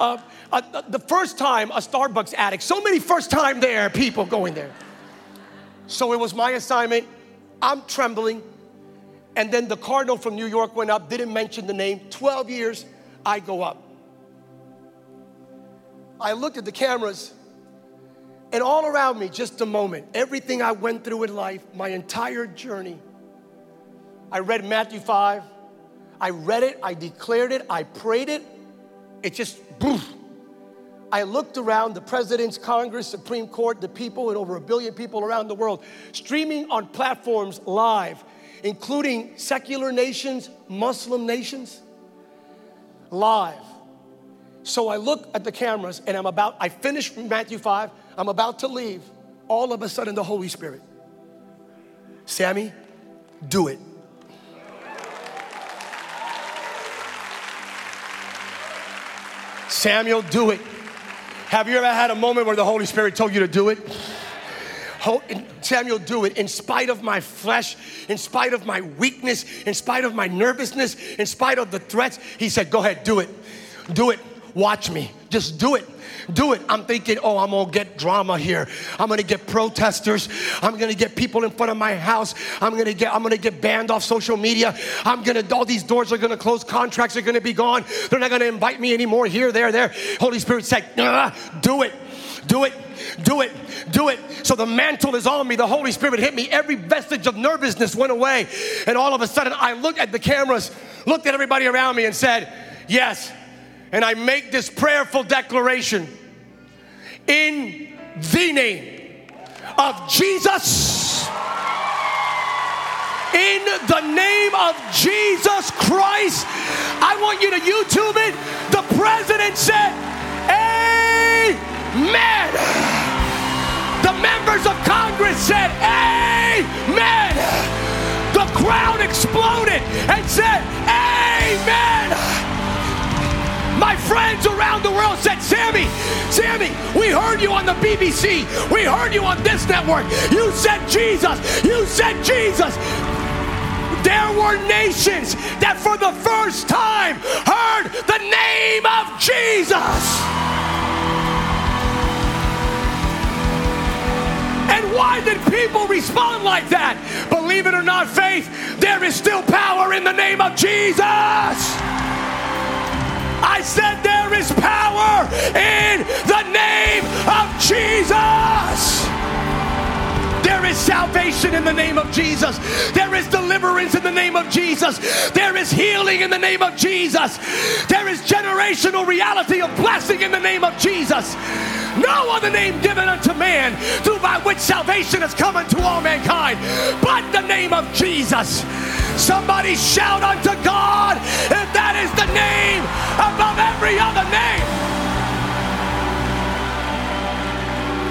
Uh, uh, the first time a Starbucks addict, so many first time there people going there. So it was my assignment. I'm trembling. And then the cardinal from New York went up, didn't mention the name. 12 years, I go up. I looked at the cameras, and all around me, just a moment, everything I went through in life, my entire journey. I read Matthew 5. I read it, I declared it, I prayed it. It just, boof. I looked around the presidents, Congress, Supreme Court, the people, and over a billion people around the world, streaming on platforms live, including secular nations, Muslim nations, live. So I look at the cameras and I'm about, I finished Matthew 5, I'm about to leave. All of a sudden, the Holy Spirit, Sammy, do it. Samuel, do it. Have you ever had a moment where the Holy Spirit told you to do it? Samuel, do it in spite of my flesh, in spite of my weakness, in spite of my nervousness, in spite of the threats. He said, Go ahead, do it. Do it. Watch me. Just do it. Do it. I'm thinking, oh, I'm gonna get drama here. I'm gonna get protesters. I'm gonna get people in front of my house. I'm gonna get I'm gonna get banned off social media. I'm gonna all these doors are gonna close, contracts are gonna be gone. They're not gonna invite me anymore here, there, there. Holy Spirit said, do it. Do it, do it, do it. So the mantle is on me. The Holy Spirit hit me. Every vestige of nervousness went away. And all of a sudden, I looked at the cameras, looked at everybody around me, and said, Yes, and I make this prayerful declaration in the name of Jesus. In the name of Jesus Christ, I want you to YouTube it. The president said, Amen. The members of Congress said, Amen. The crowd exploded and said, Amen. My friends around the world said, Sammy, Sammy, we heard you on the BBC. We heard you on this network. You said Jesus. You said Jesus. There were nations that for the first time heard the name of Jesus. And why did people respond like that? Believe it or not, faith, there is still power in the name of Jesus. I said there is power in the name of Jesus. There is salvation in the name of Jesus. There is deliverance in the name of Jesus. There is healing in the name of Jesus. There is generational reality of blessing in the name of Jesus. No other name given unto man through by which salvation has come unto all mankind but the name of Jesus. Somebody shout unto God if that is the name above every other name.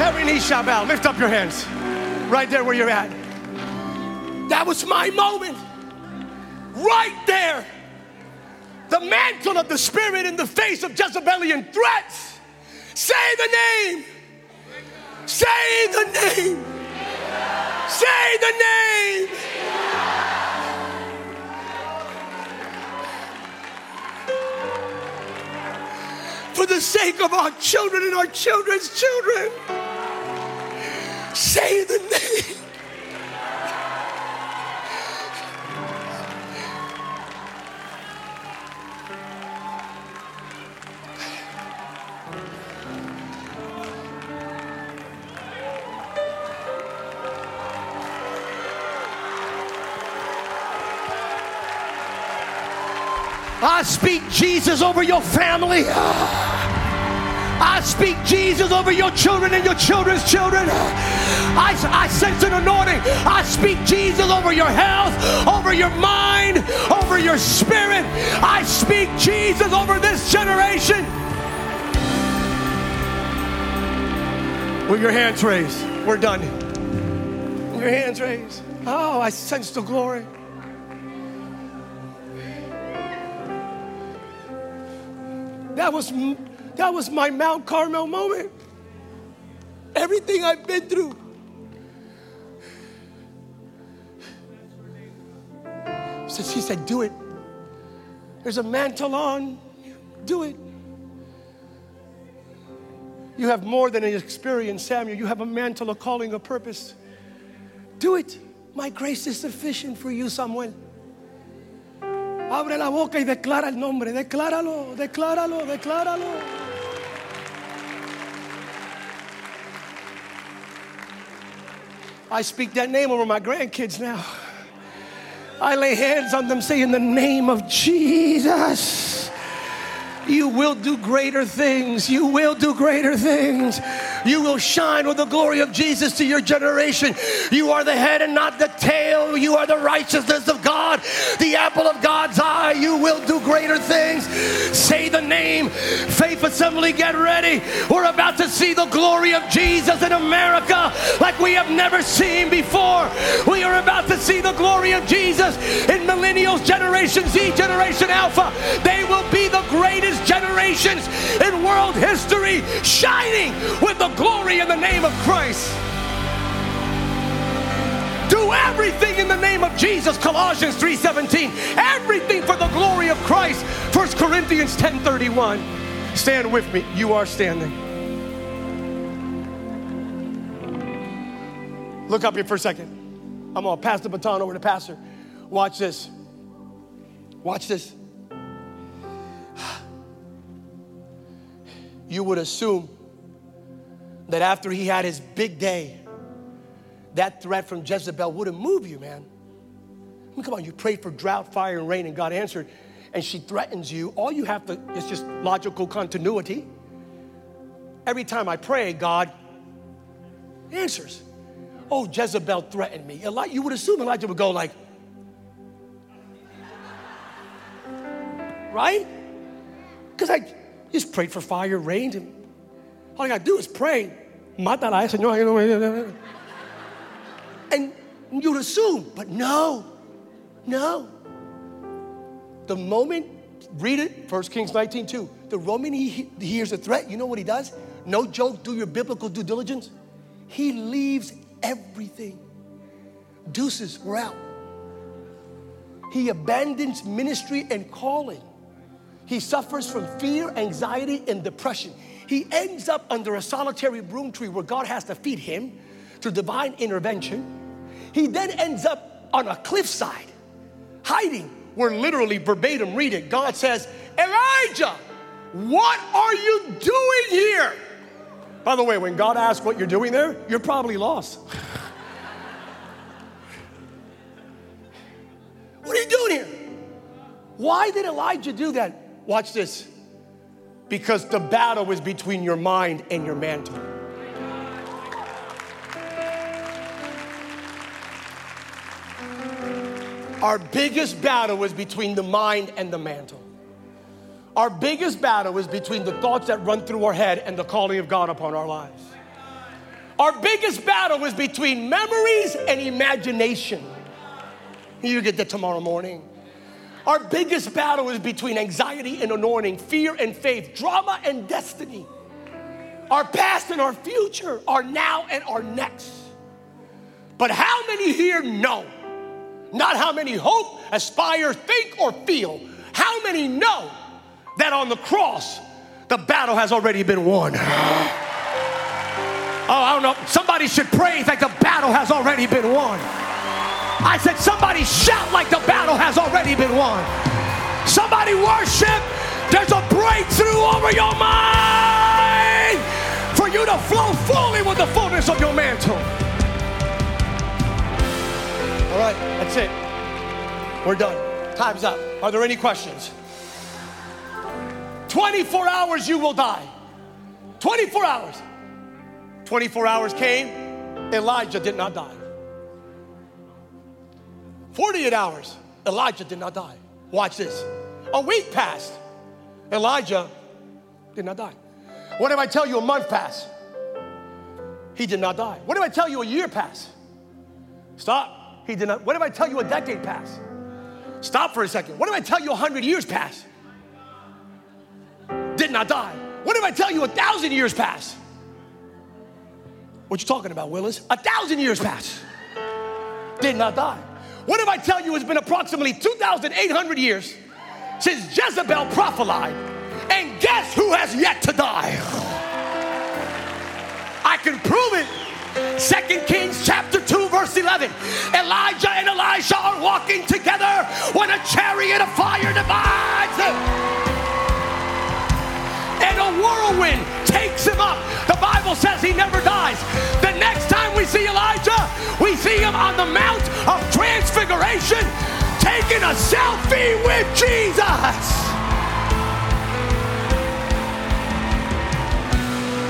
Every knee shall bow. Lift up your hands right there where you're at. That was my moment. Right there. The mantle of the Spirit in the face of Jezebelian threats. Say the name. Say the name. Say the name. For the sake of our children and our children's children, say the name. I speak Jesus over your family. I speak Jesus over your children and your children's children. I, I sense an anointing. I speak Jesus over your health, over your mind, over your spirit. I speak Jesus over this generation. With your hands raised, we're done. Your hands raised. Oh, I sense the glory. That was, that was my Mount Carmel moment. Everything I've been through. So she said, Do it. There's a mantle on. Do it. You have more than an experience, Samuel. You have a mantle, a calling, a purpose. Do it. My grace is sufficient for you, Samuel. Abre la boca y declara el nombre. Decláralo, decláralo, decláralo. I speak that name over my grandkids now. I lay hands on them, say, In the name of Jesus, you will do greater things. You will do greater things. You will shine with the glory of Jesus to your generation. You are the head and not the tail. You are the righteousness of God, the apple of God's eye. You will do greater things. Say the name. Faith Assembly, get ready. We're about to see the glory of Jesus in America like we have never seen before. We are about to see the glory of Jesus in millennials, Generation Z, Generation Alpha. They will be the greatest generations in world history, shining with the glory in the name of Christ. Do everything in the name of Jesus, Colossians 3:17. Everything for the glory of Christ, 1 Corinthians 10:31. Stand with me. You are standing. Look up here for a second. I'm gonna pass the baton over to Pastor. Watch this. Watch this. You would assume that after he had his big day, that threat from Jezebel wouldn't move you, man. I mean, come on, you prayed for drought, fire, and rain, and God answered, and she threatens you. All you have to, it's just logical continuity. Every time I pray, God answers. Oh, Jezebel threatened me. Eli- you would assume Elijah would go like, right? Because I just prayed for fire, rain. And all I got to do is pray. Mátala, eh, Señor. And you'd assume, but no, no. The moment, read it, 1 Kings 19 2. The moment he hears a threat, you know what he does? No joke, do your biblical due diligence. He leaves everything. Deuces, we're out. He abandons ministry and calling. He suffers from fear, anxiety, and depression. He ends up under a solitary broom tree where God has to feed him through divine intervention. He then ends up on a cliffside, hiding, where literally verbatim read it. God says, Elijah, what are you doing here? By the way, when God asks what you're doing there, you're probably lost. what are you doing here? Why did Elijah do that? Watch this. Because the battle is between your mind and your mantle. Our biggest battle is between the mind and the mantle. Our biggest battle is between the thoughts that run through our head and the calling of God upon our lives. Our biggest battle is between memories and imagination. You get that tomorrow morning. Our biggest battle is between anxiety and anointing, fear and faith, drama and destiny. Our past and our future, our now and our next. But how many here know? Not how many hope, aspire, think, or feel. How many know that on the cross, the battle has already been won. Oh, I don't know. Somebody should praise like the battle has already been won. I said, somebody shout like the battle has already been won. Somebody worship. There's a breakthrough over your mind for you to flow fully with the fullness of your mantle. All right, that's it. We're done. Time's up. Are there any questions? 24 hours you will die. 24 hours. 24 hours came, Elijah did not die. 48 hours, Elijah did not die. Watch this. A week passed, Elijah did not die. What if I tell you a month passed? He did not die. What if I tell you a year passed? Stop. He did not. What if I tell you a decade passed? Stop for a second. What if I tell you a hundred years passed? did not die. What if I tell you a thousand years passed? What you talking about, Willis? A thousand years passed. Did not die. What if I tell you it's been approximately 2,800 years since Jezebel prophesied, and guess who has yet to die? I can prove it. Second Kings chapter 2, verse 11. Elijah and Elisha are walking together when a chariot of fire divides them and a whirlwind takes him up. The Bible says he never dies. The next we see Elijah, we see him on the Mount of Transfiguration taking a selfie with Jesus.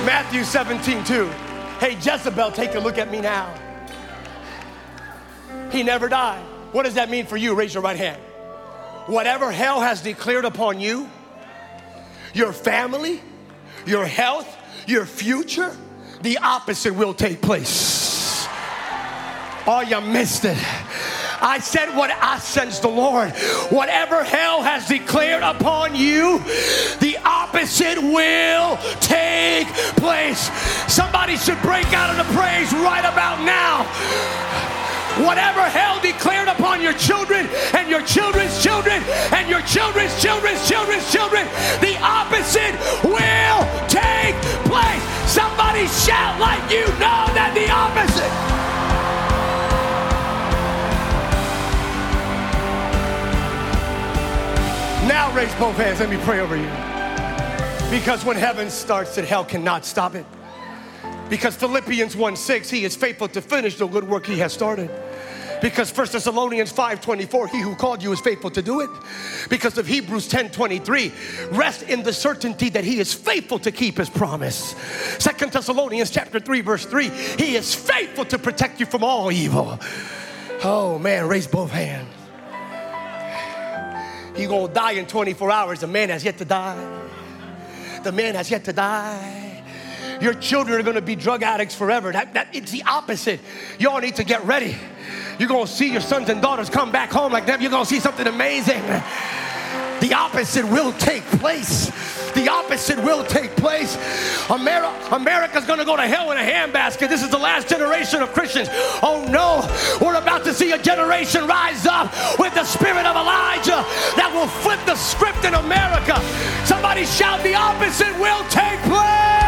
Matthew 17, 2. Hey, Jezebel, take a look at me now. He never died. What does that mean for you? Raise your right hand. Whatever hell has declared upon you, your family, your health, your future, the opposite will take place. Oh, you missed it. I said what I sense the Lord. Whatever hell has declared upon you, the opposite will take place. Somebody should break out into praise right about now. Whatever hell declared upon your children and your children's children and your children's children's children's children, the opposite will take place. Somebody shout like you know that the opposite. Now raise both hands. Let me pray over you. Because when heaven starts it, hell cannot stop it. Because Philippians 1 6, he is faithful to finish the good work he has started. Because 1 Thessalonians 5:24, he who called you is faithful to do it. Because of Hebrews 10:23, rest in the certainty that he is faithful to keep his promise. 2 Thessalonians chapter 3, verse 3, he is faithful to protect you from all evil. Oh man, raise both hands. He gonna die in 24 hours. The man has yet to die. The man has yet to die. Your children are gonna be drug addicts forever. That, that, it's the opposite. Y'all need to get ready. You're gonna see your sons and daughters come back home like them. You're gonna see something amazing. The opposite will take place. The opposite will take place. Ameri- America's gonna go to hell in a handbasket. This is the last generation of Christians. Oh no, we're about to see a generation rise up with the spirit of Elijah that will flip the script in America. Somebody shout, the opposite will take place.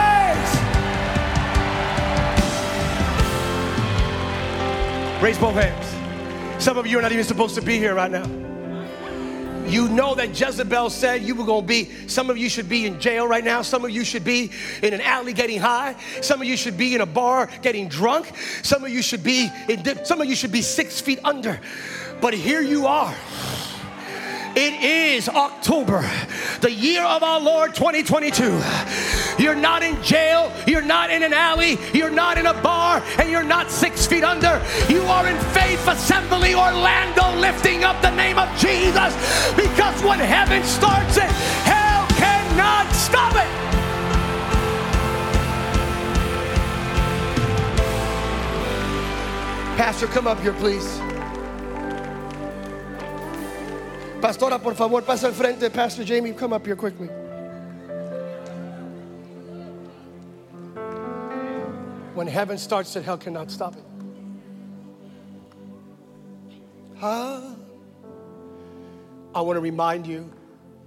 Raise both hands. Some of you are not even supposed to be here right now. You know that Jezebel said you were going to be, some of you should be in jail right now. Some of you should be in an alley getting high. Some of you should be in a bar getting drunk. Some of you should be in, some of you should be six feet under. But here you are. It is October, the year of our Lord 2022. You're not in jail, you're not in an alley, you're not in a bar, and you're not six feet under. You are in Faith Assembly Orlando, lifting up the name of Jesus because when heaven starts it, hell cannot stop it. Pastor, come up here, please. Pastora, por favor, pasa al frente. Pastor Jamie, come up here quickly. When heaven starts it, hell cannot stop it. Huh? I want to remind you,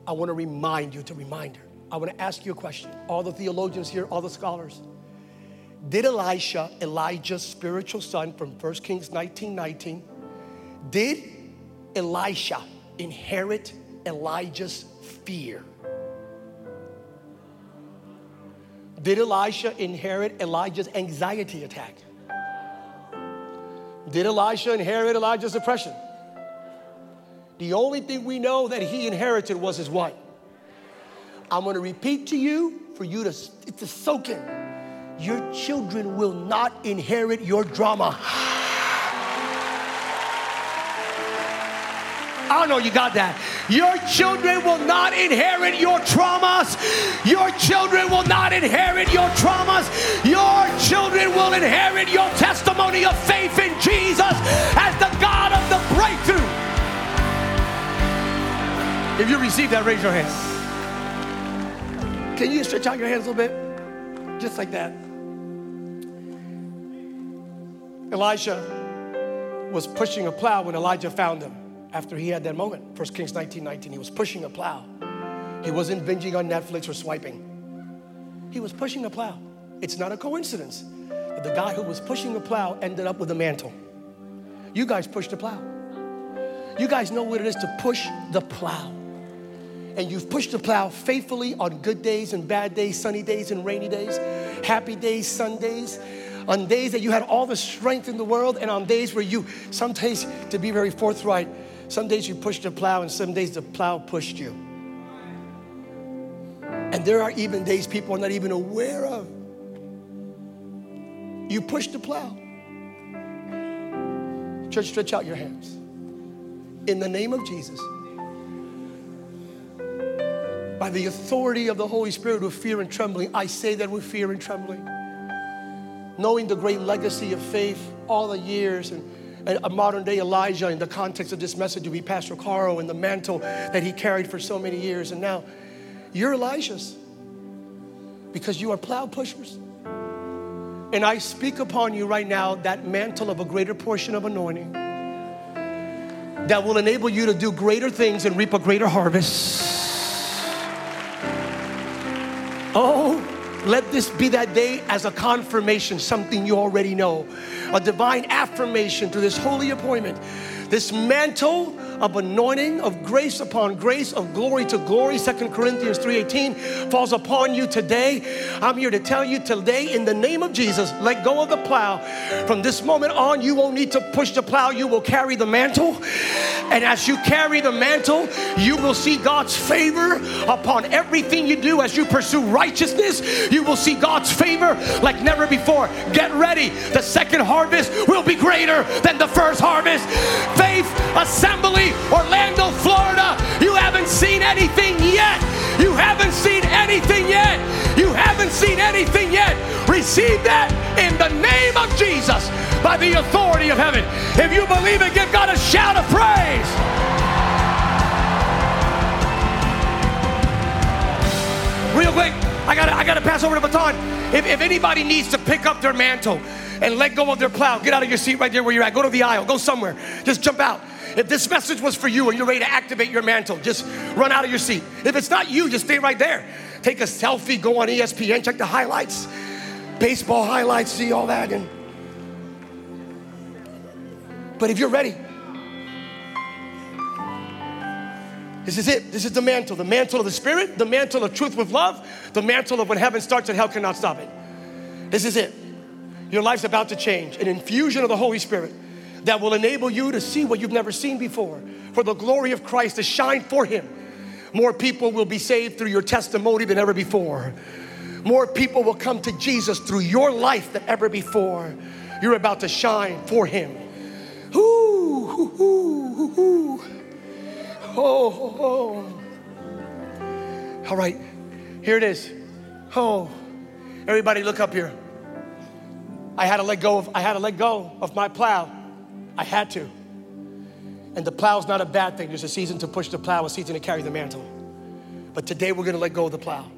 I want to remind you, to remind her. I want to ask you a question. All the theologians here, all the scholars. Did Elisha, Elijah's spiritual son from 1 Kings 19 19, did Elisha inherit Elijah's fear? Did Elisha inherit Elijah's anxiety attack? Did Elisha inherit Elijah's depression? The only thing we know that he inherited was his what? I'm going to repeat to you for you to, to soak in. Your children will not inherit your drama. I don't know you got that. Your children will not inherit your traumas. Your children will not inherit your traumas. Your children will inherit your testimony of faith in Jesus as the God of the breakthrough. If you receive that, raise your hands. Can you stretch out your hands a little bit? Just like that. Elisha was pushing a plow when Elijah found him after he had that moment. 1 Kings 19 19. He was pushing a plow. He wasn't binging on Netflix or swiping. He was pushing a plow. It's not a coincidence that the guy who was pushing a plow ended up with a mantle. You guys pushed the plow. You guys know what it is to push the plow. And you've pushed the plow faithfully on good days and bad days, sunny days and rainy days, happy days, Sundays, on days that you had all the strength in the world, and on days where you, some days, to be very forthright, some days you pushed the plow, and some days the plow pushed you. And there are even days people are not even aware of. You pushed the plow. Church, stretch out your hands. In the name of Jesus, by the authority of the Holy Spirit with fear and trembling, I say that with fear and trembling. Knowing the great legacy of faith, all the years, and a modern day Elijah in the context of this message would be Pastor Carl and the mantle that he carried for so many years. And now you're Elijah's because you are plow pushers. And I speak upon you right now that mantle of a greater portion of anointing that will enable you to do greater things and reap a greater harvest. Oh, let this be that day as a confirmation, something you already know, a divine affirmation to this holy appointment, this mantle of anointing, of grace upon grace, of glory to glory. Second Corinthians 3:18 falls upon you today. I'm here to tell you today, in the name of Jesus, let go of the plow. From this moment on, you won't need to push the plow, you will carry the mantle. And as you carry the mantle, you will see God's favor upon everything you do as you pursue righteousness. You will see God's favor like never before. Get ready. The second harvest will be greater than the first harvest. Faith Assembly Orlando, Florida. You haven't seen anything yet. You haven't seen anything yet. You haven't seen anything yet. Receive that in the name of Jesus by the authority of heaven. If you believe it, give God a shout of praise. Real quick, I gotta, I gotta pass over the baton. If, if anybody needs to pick up their mantle and let go of their plow, get out of your seat right there where you're at. Go to the aisle, go somewhere. Just jump out. If this message was for you and you're ready to activate your mantle, just run out of your seat. If it's not you, just stay right there. Take a selfie, go on ESPN, check the highlights, baseball highlights, see all that. And but if you're ready, this is it. This is the mantle. The mantle of the Spirit, the mantle of truth with love, the mantle of when heaven starts and hell cannot stop it. This is it. Your life's about to change. An infusion of the Holy Spirit that will enable you to see what you've never seen before, for the glory of Christ to shine for Him. More people will be saved through your testimony than ever before. More people will come to Jesus through your life than ever before. You're about to shine for Him. Ooh, ooh, ooh, ooh. Oh, oh. All right, here it is. Oh, everybody, look up here. I had to let go of. I had to let go of my plow. I had to. And the plow's not a bad thing. There's a season to push the plow, a season to carry the mantle. But today we're going to let go of the plow.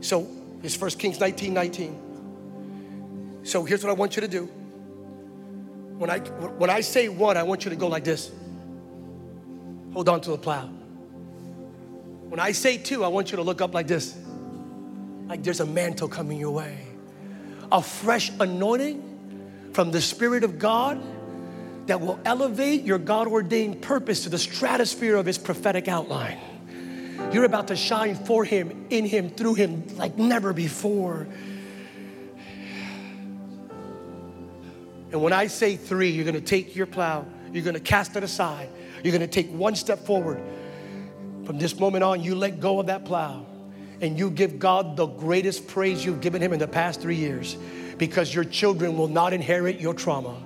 So it's 1 Kings 19 19. So here's what I want you to do. When I, when I say one, I want you to go like this hold on to the plow. When I say two, I want you to look up like this like there's a mantle coming your way, a fresh anointing from the Spirit of God that will elevate your God ordained purpose to the stratosphere of His prophetic outline. You're about to shine for Him, in Him, through Him like never before. And when I say three, you're gonna take your plow, you're gonna cast it aside, you're gonna take one step forward. From this moment on, you let go of that plow and you give God the greatest praise you've given Him in the past three years because your children will not inherit your trauma.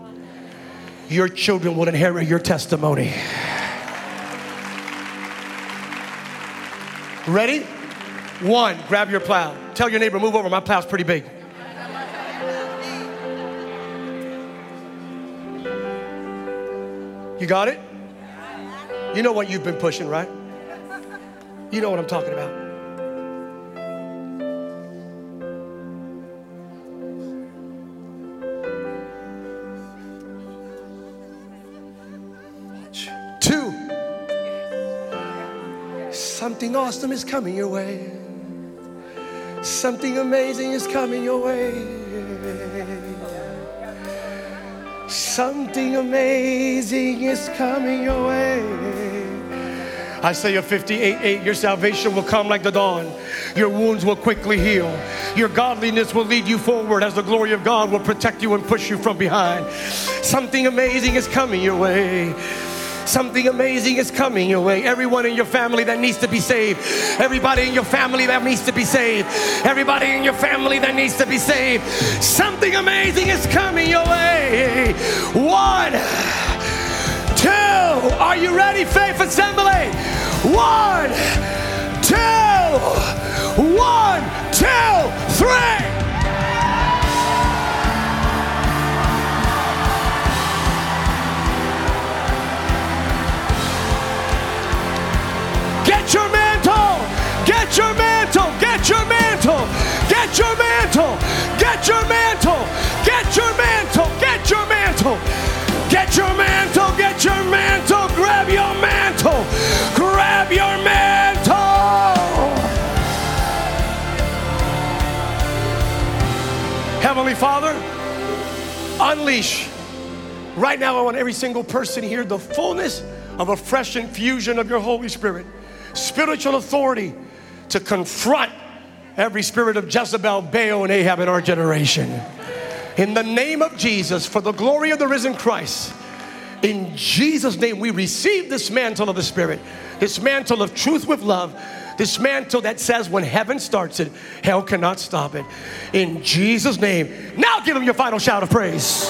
Your children will inherit your testimony. Ready? One, grab your plow. Tell your neighbor, move over. My plow's pretty big. You got it? You know what you've been pushing, right? You know what I'm talking about. Something awesome is coming your way. Something amazing is coming your way. Something amazing is coming your way. Isaiah 58 8, your salvation will come like the dawn. Your wounds will quickly heal. Your godliness will lead you forward as the glory of God will protect you and push you from behind. Something amazing is coming your way. Something amazing is coming your way. Everyone in your family that needs to be saved. Everybody in your family that needs to be saved. Everybody in your family that needs to be saved. Something amazing is coming your way. One, two. Are you ready, Faith Assembly? One, two, one, two, three. Get your mantle! Get your mantle! Get your mantle! Get your mantle! Get your mantle! Get your mantle! Get your mantle! Get your mantle! Get your mantle! Grab your mantle! Grab your mantle! Heavenly Father, unleash right now. I want every single person here the fullness of a fresh infusion of your Holy Spirit spiritual authority to confront every spirit of Jezebel, Baal, and Ahab in our generation. In the name of Jesus, for the glory of the risen Christ, in Jesus' name, we receive this mantle of the Spirit, this mantle of truth with love, this mantle that says when heaven starts it, hell cannot stop it. In Jesus' name. Now give him your final shout of praise.